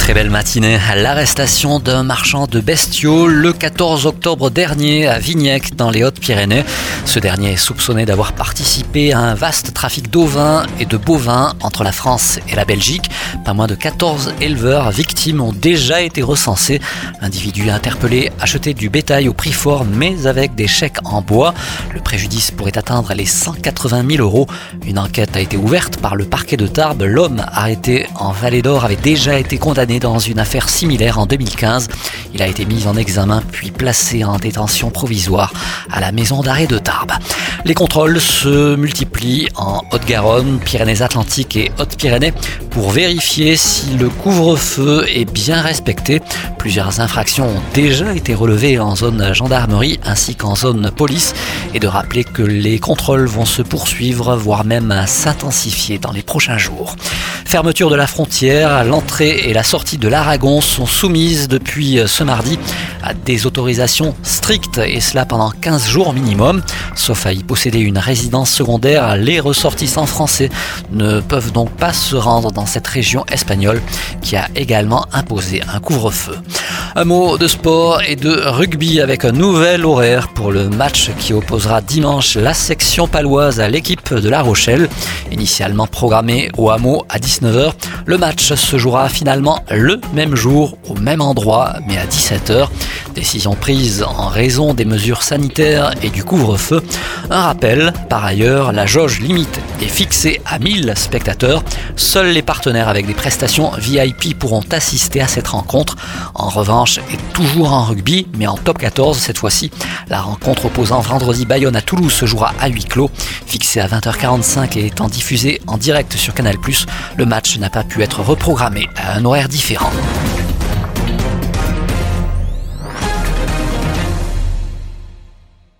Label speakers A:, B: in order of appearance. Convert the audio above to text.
A: Très belle matinée. L'arrestation d'un marchand de bestiaux le 14 octobre dernier à Vignac dans les Hautes-Pyrénées. Ce dernier est soupçonné d'avoir participé à un vaste trafic d'ovins et de bovins entre la France et la Belgique. Pas moins de 14 éleveurs victimes ont déjà été recensés. L'individu interpellé achetait du bétail au prix fort mais avec des chèques en bois. Le préjudice pourrait atteindre les 180 000 euros. Une enquête a été ouverte par le parquet de Tarbes. L'homme arrêté en Vallée d'Or avait déjà été condamné dans une affaire similaire en 2015. Il a été mis en examen puis placé en détention provisoire à la maison d'arrêt de Tarbes. Les contrôles se multiplient en Haute-Garonne, Pyrénées-Atlantiques et Haute-Pyrénées pour vérifier si le couvre-feu est bien respecté. Plusieurs infractions ont déjà été relevées en zone gendarmerie ainsi qu'en zone police et de rappeler que les contrôles vont se poursuivre, voire même s'intensifier dans les prochains jours. Fermeture de la frontière, l'entrée et la sortie de l'Aragon sont soumises depuis ce mardi à des autorisations strictes et cela pendant 15 jours minimum. Sauf à y posséder une résidence secondaire, les ressortissants français ne peuvent donc pas se rendre dans cette région espagnole qui a également imposé un couvre-feu. Un mot de sport et de rugby avec un nouvel horaire pour le match qui opposera dimanche la section paloise à l'équipe de La Rochelle. Initialement programmé au hameau à 19h, le match se jouera finalement le même jour, au même endroit, mais à 17h. Décision prise en raison des mesures sanitaires et du couvre-feu. Un rappel, par ailleurs, la jauge limite est fixée à 1000 spectateurs. Seuls les partenaires avec des prestations VIP pourront assister à cette rencontre. En revanche, est toujours en rugby, mais en top 14 cette fois-ci. La rencontre opposant vendredi Bayonne à Toulouse se jouera à huis clos. Fixé à 20h45 et étant diffusé en direct sur Canal+, le match n'a pas pu être reprogrammé à un horaire différent.